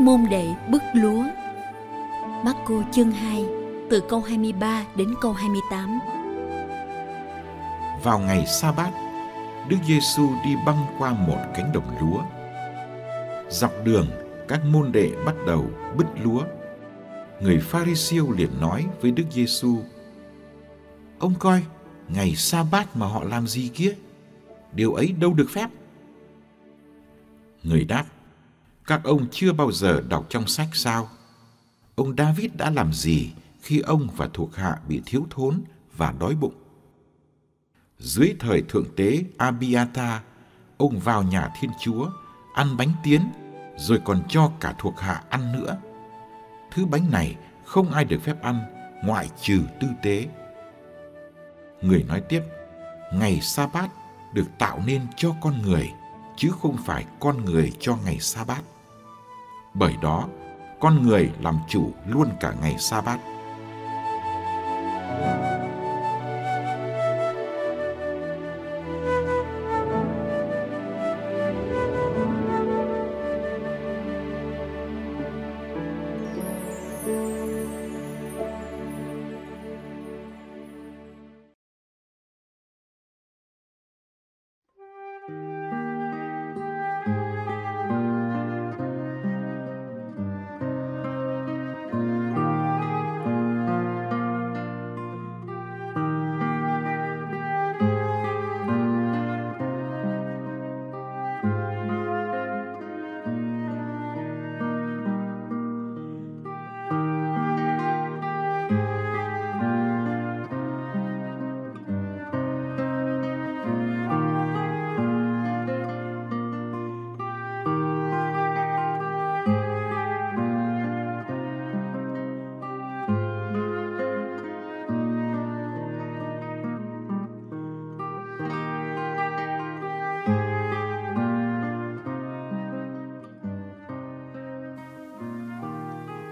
Các môn đệ bức lúa Marco chương 2 từ câu 23 đến câu 28 Vào ngày sa bát Đức Giêsu đi băng qua một cánh đồng lúa Dọc đường các môn đệ bắt đầu bứt lúa Người Pharisêu liền nói với Đức Giêsu: Ông coi, ngày sa bát mà họ làm gì kia? Điều ấy đâu được phép. Người đáp, các ông chưa bao giờ đọc trong sách sao? Ông David đã làm gì khi ông và thuộc hạ bị thiếu thốn và đói bụng? Dưới thời thượng tế Abiata, ông vào nhà Thiên Chúa, ăn bánh tiến, rồi còn cho cả thuộc hạ ăn nữa. Thứ bánh này không ai được phép ăn ngoại trừ tư tế. Người nói tiếp, ngày sa bát được tạo nên cho con người, chứ không phải con người cho ngày sa bát. Bởi đó, con người làm chủ luôn cả ngày sa bát.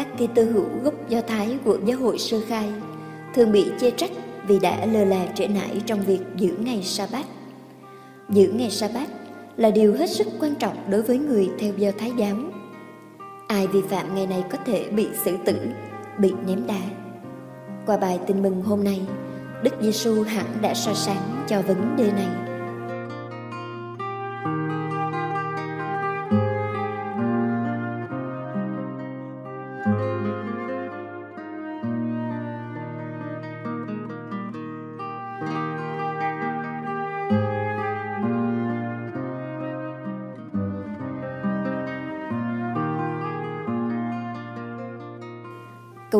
Các Kitô hữu gốc Do Thái của giáo hội sơ khai thường bị chê trách vì đã lơ là trễ nải trong việc giữ ngày sa bát. Giữ ngày sa bát là điều hết sức quan trọng đối với người theo Do Thái giáo. Ai vi phạm ngày này có thể bị xử tử, bị ném đá. Qua bài tin mừng hôm nay, Đức Giêsu hẳn đã soi sáng cho vấn đề này.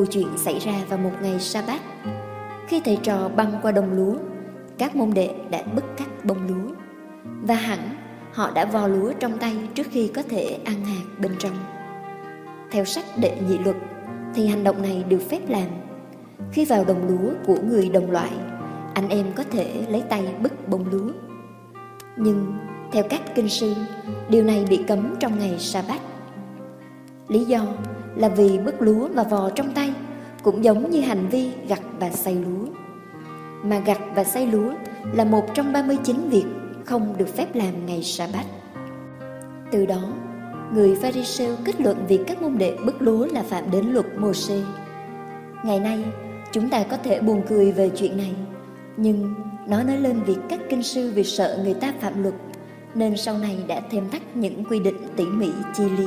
Câu chuyện xảy ra vào một ngày sa bát Khi thầy trò băng qua đồng lúa, Các môn đệ đã bứt cắt bông lúa. Và hẳn, họ đã vò lúa trong tay trước khi có thể ăn hạt bên trong. Theo sách đệ nhị luật, thì hành động này được phép làm. Khi vào đồng lúa của người đồng loại, Anh em có thể lấy tay bứt bông lúa. Nhưng, theo các kinh sư, Điều này bị cấm trong ngày sa bát Lý do là vì bứt lúa và vò trong tay cũng giống như hành vi gặt và xay lúa. Mà gặt và xay lúa là một trong 39 việc không được phép làm ngày sa bát. Từ đó, người Pharisêu kết luận việc các môn đệ bứt lúa là phạm đến luật Mô-sê. Ngày nay, chúng ta có thể buồn cười về chuyện này, nhưng nó nói lên việc các kinh sư vì sợ người ta phạm luật nên sau này đã thêm thắt những quy định tỉ mỉ chi li.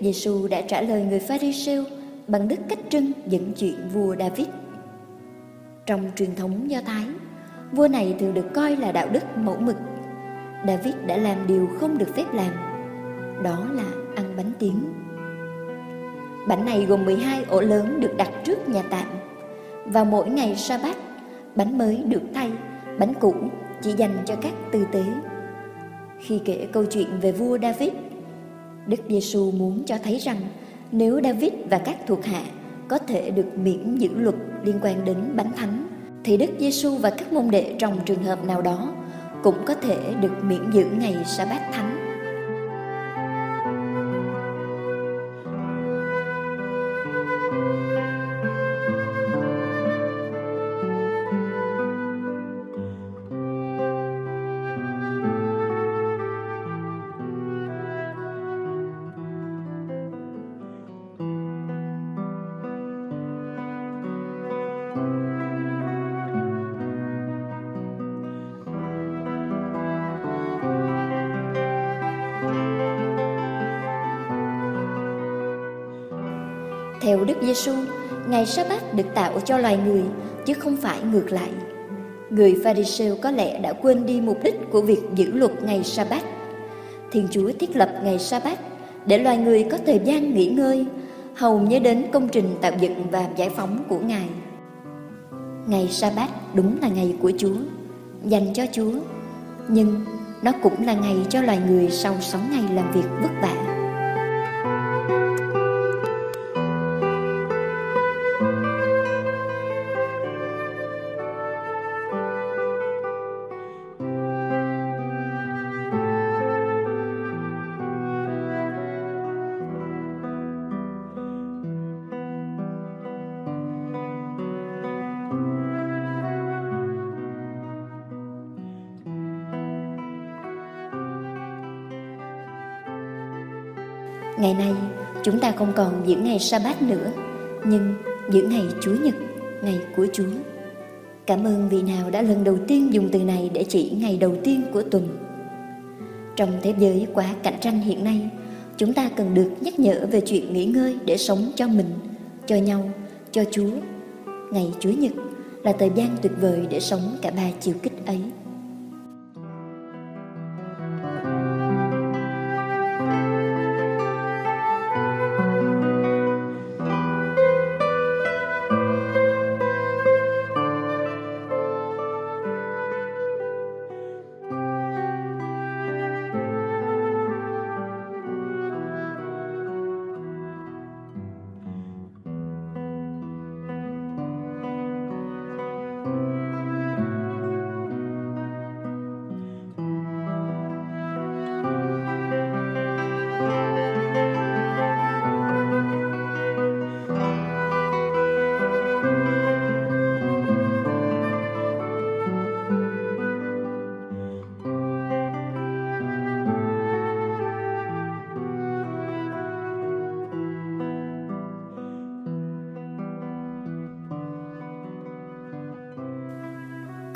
Giêsu đã trả lời người Pharisêu bằng đức cách trưng dẫn chuyện vua David. Trong truyền thống Do Thái, vua này thường được coi là đạo đức mẫu mực. David đã làm điều không được phép làm, đó là ăn bánh tiếng. Bánh này gồm 12 ổ lớn được đặt trước nhà tạm. Và mỗi ngày sa bát, bánh mới được thay, bánh cũ chỉ dành cho các tư tế. Khi kể câu chuyện về vua David, Đức Giêsu muốn cho thấy rằng nếu David và các thuộc hạ có thể được miễn giữ luật liên quan đến bánh thánh, thì Đức Giêsu và các môn đệ trong trường hợp nào đó cũng có thể được miễn giữ ngày sa bát thánh. Theo Đức Giêsu, ngày sa bát được tạo cho loài người chứ không phải ngược lại. Người Pharisêu có lẽ đã quên đi mục đích của việc giữ luật ngày sa bát. Thiên Chúa thiết lập ngày sa bát để loài người có thời gian nghỉ ngơi, hầu nhớ đến công trình tạo dựng và giải phóng của Ngài. Ngày sa bát đúng là ngày của Chúa, dành cho Chúa, nhưng nó cũng là ngày cho loài người sau 6 ngày làm việc vất vả. Ngày nay, chúng ta không còn những ngày sa bát nữa, nhưng những ngày Chúa Nhật, ngày của Chúa. Cảm ơn vị nào đã lần đầu tiên dùng từ này để chỉ ngày đầu tiên của tuần. Trong thế giới quá cạnh tranh hiện nay, chúng ta cần được nhắc nhở về chuyện nghỉ ngơi để sống cho mình, cho nhau, cho Chúa. Ngày Chúa Nhật là thời gian tuyệt vời để sống cả ba chiều kích ấy.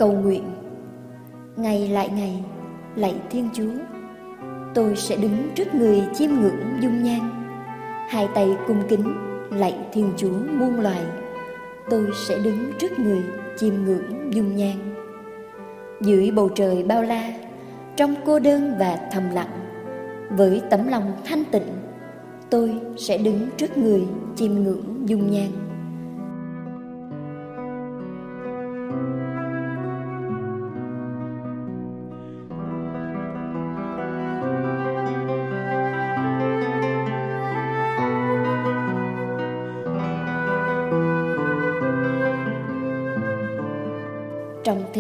Cầu nguyện. Ngày lại ngày, lạy thiên chúa, tôi sẽ đứng trước người chiêm ngưỡng dung nhan. Hai tay cung kính lạy thiên chúa muôn loài, tôi sẽ đứng trước người chiêm ngưỡng dung nhan. Dưới bầu trời bao la, trong cô đơn và thầm lặng, với tấm lòng thanh tịnh, tôi sẽ đứng trước người chiêm ngưỡng dung nhan.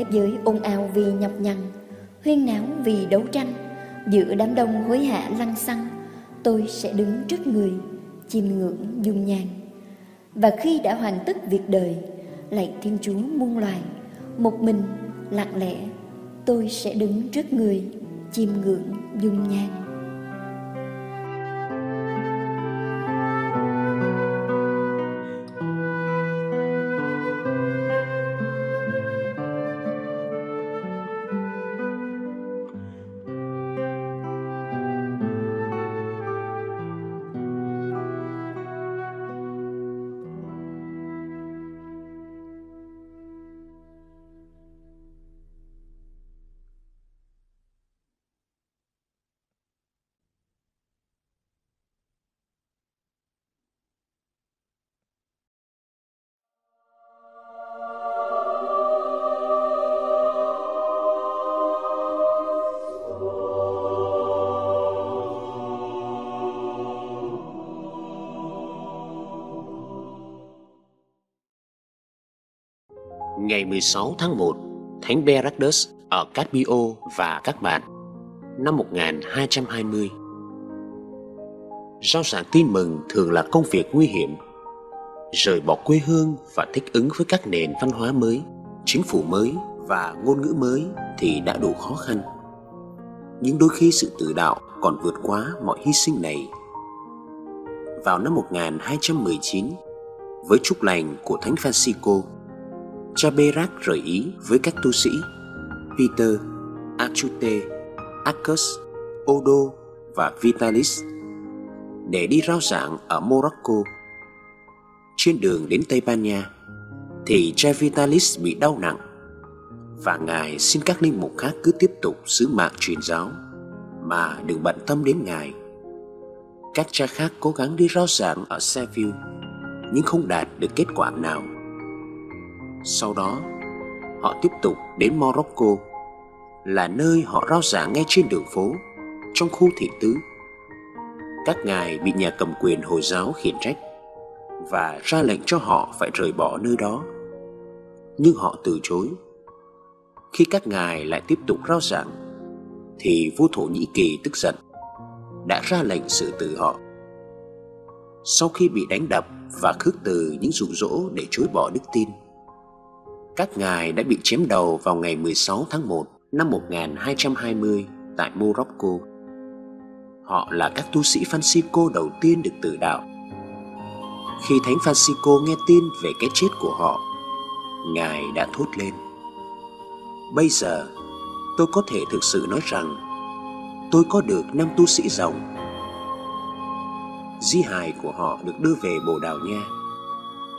Thế giới ồn ào vì nhọc nhằn, huyên náo vì đấu tranh, giữa đám đông hối hả lăng xăng, tôi sẽ đứng trước người, chiêm ngưỡng dung nhan. Và khi đã hoàn tất việc đời, lạy Thiên Chúa muôn loài, một mình, lặng lẽ, tôi sẽ đứng trước người, chiêm ngưỡng dung nhan. Ngày 16 tháng 1, Thánh Berardus ở Capio và các bạn, năm 1220. Rao giảng tin mừng thường là công việc nguy hiểm. Rời bỏ quê hương và thích ứng với các nền văn hóa mới, chính phủ mới và ngôn ngữ mới thì đã đủ khó khăn. Nhưng đôi khi sự tự đạo còn vượt quá mọi hy sinh này. Vào năm 1219, với chúc lành của Thánh Francisco, cha Berak rời ý với các tu sĩ Peter, Achute, Arcus, Odo và Vitalis để đi rao giảng ở Morocco. Trên đường đến Tây Ban Nha thì cha Vitalis bị đau nặng và ngài xin các linh mục khác cứ tiếp tục sứ mạng truyền giáo mà đừng bận tâm đến ngài. Các cha khác cố gắng đi rao giảng ở Seville nhưng không đạt được kết quả nào. Sau đó, họ tiếp tục đến Morocco, là nơi họ rao giảng ngay trên đường phố, trong khu thị tứ. Các ngài bị nhà cầm quyền Hồi giáo khiển trách và ra lệnh cho họ phải rời bỏ nơi đó. Nhưng họ từ chối. Khi các ngài lại tiếp tục rao giảng, thì vua Thổ Nhĩ Kỳ tức giận, đã ra lệnh xử tử họ. Sau khi bị đánh đập và khước từ những dụ dỗ để chối bỏ đức tin, các ngài đã bị chém đầu vào ngày 16 tháng 1 năm 1220 tại Morocco. Họ là các tu sĩ Francisco đầu tiên được tử đạo. Khi Thánh Francisco nghe tin về cái chết của họ, Ngài đã thốt lên. Bây giờ, tôi có thể thực sự nói rằng tôi có được năm tu sĩ dòng. Di hài của họ được đưa về Bồ Đào Nha,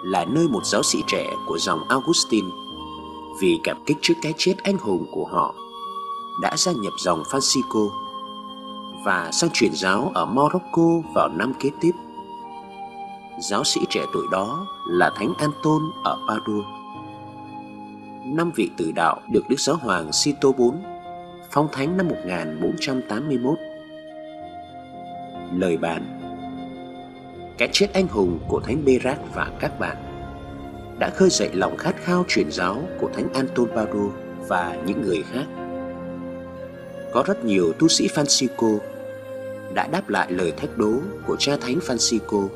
là nơi một giáo sĩ trẻ của dòng Augustine vì cảm kích trước cái chết anh hùng của họ, đã gia nhập dòng Francisco và sang truyền giáo ở Morocco vào năm kế tiếp. Giáo sĩ trẻ tuổi đó là Thánh Anton ở Padua. Năm vị tử đạo được Đức Giáo Hoàng Sito IV phong thánh năm 1481. Lời bàn, Cái chết anh hùng của Thánh Berak và các bạn đã khơi dậy lòng khát khao truyền giáo của Thánh Anton Pado và những người khác. Có rất nhiều tu sĩ Francisco đã đáp lại lời thách đố của cha Thánh Francisco.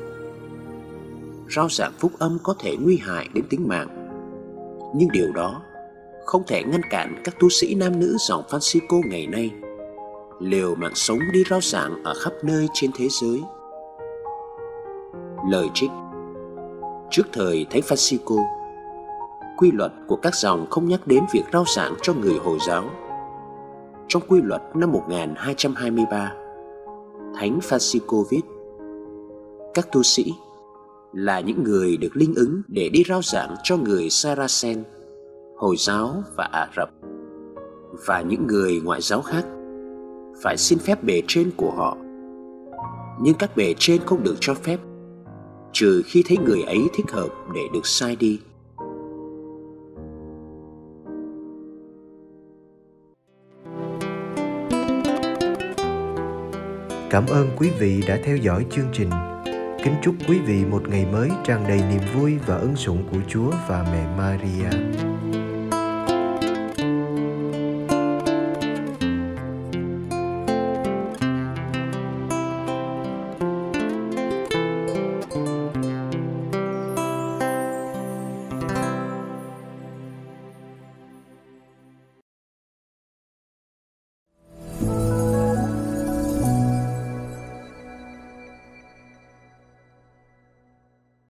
Rao giảng phúc âm có thể nguy hại đến tính mạng, nhưng điều đó không thể ngăn cản các tu sĩ nam nữ dòng Francisco ngày nay liều mạng sống đi rao giảng ở khắp nơi trên thế giới. Lời trích Trước thời Thánh Francisco, quy luật của các dòng không nhắc đến việc rao giảng cho người Hồi giáo. Trong quy luật năm 1223, Thánh Francisco viết Các tu sĩ là những người được linh ứng để đi rao giảng cho người Saracen, Hồi giáo và Ả Rập và những người ngoại giáo khác phải xin phép bề trên của họ. Nhưng các bề trên không được cho phép trừ khi thấy người ấy thích hợp để được sai đi Cảm ơn quý vị đã theo dõi chương trình. Kính chúc quý vị một ngày mới tràn đầy niềm vui và ân sủng của Chúa và mẹ Maria.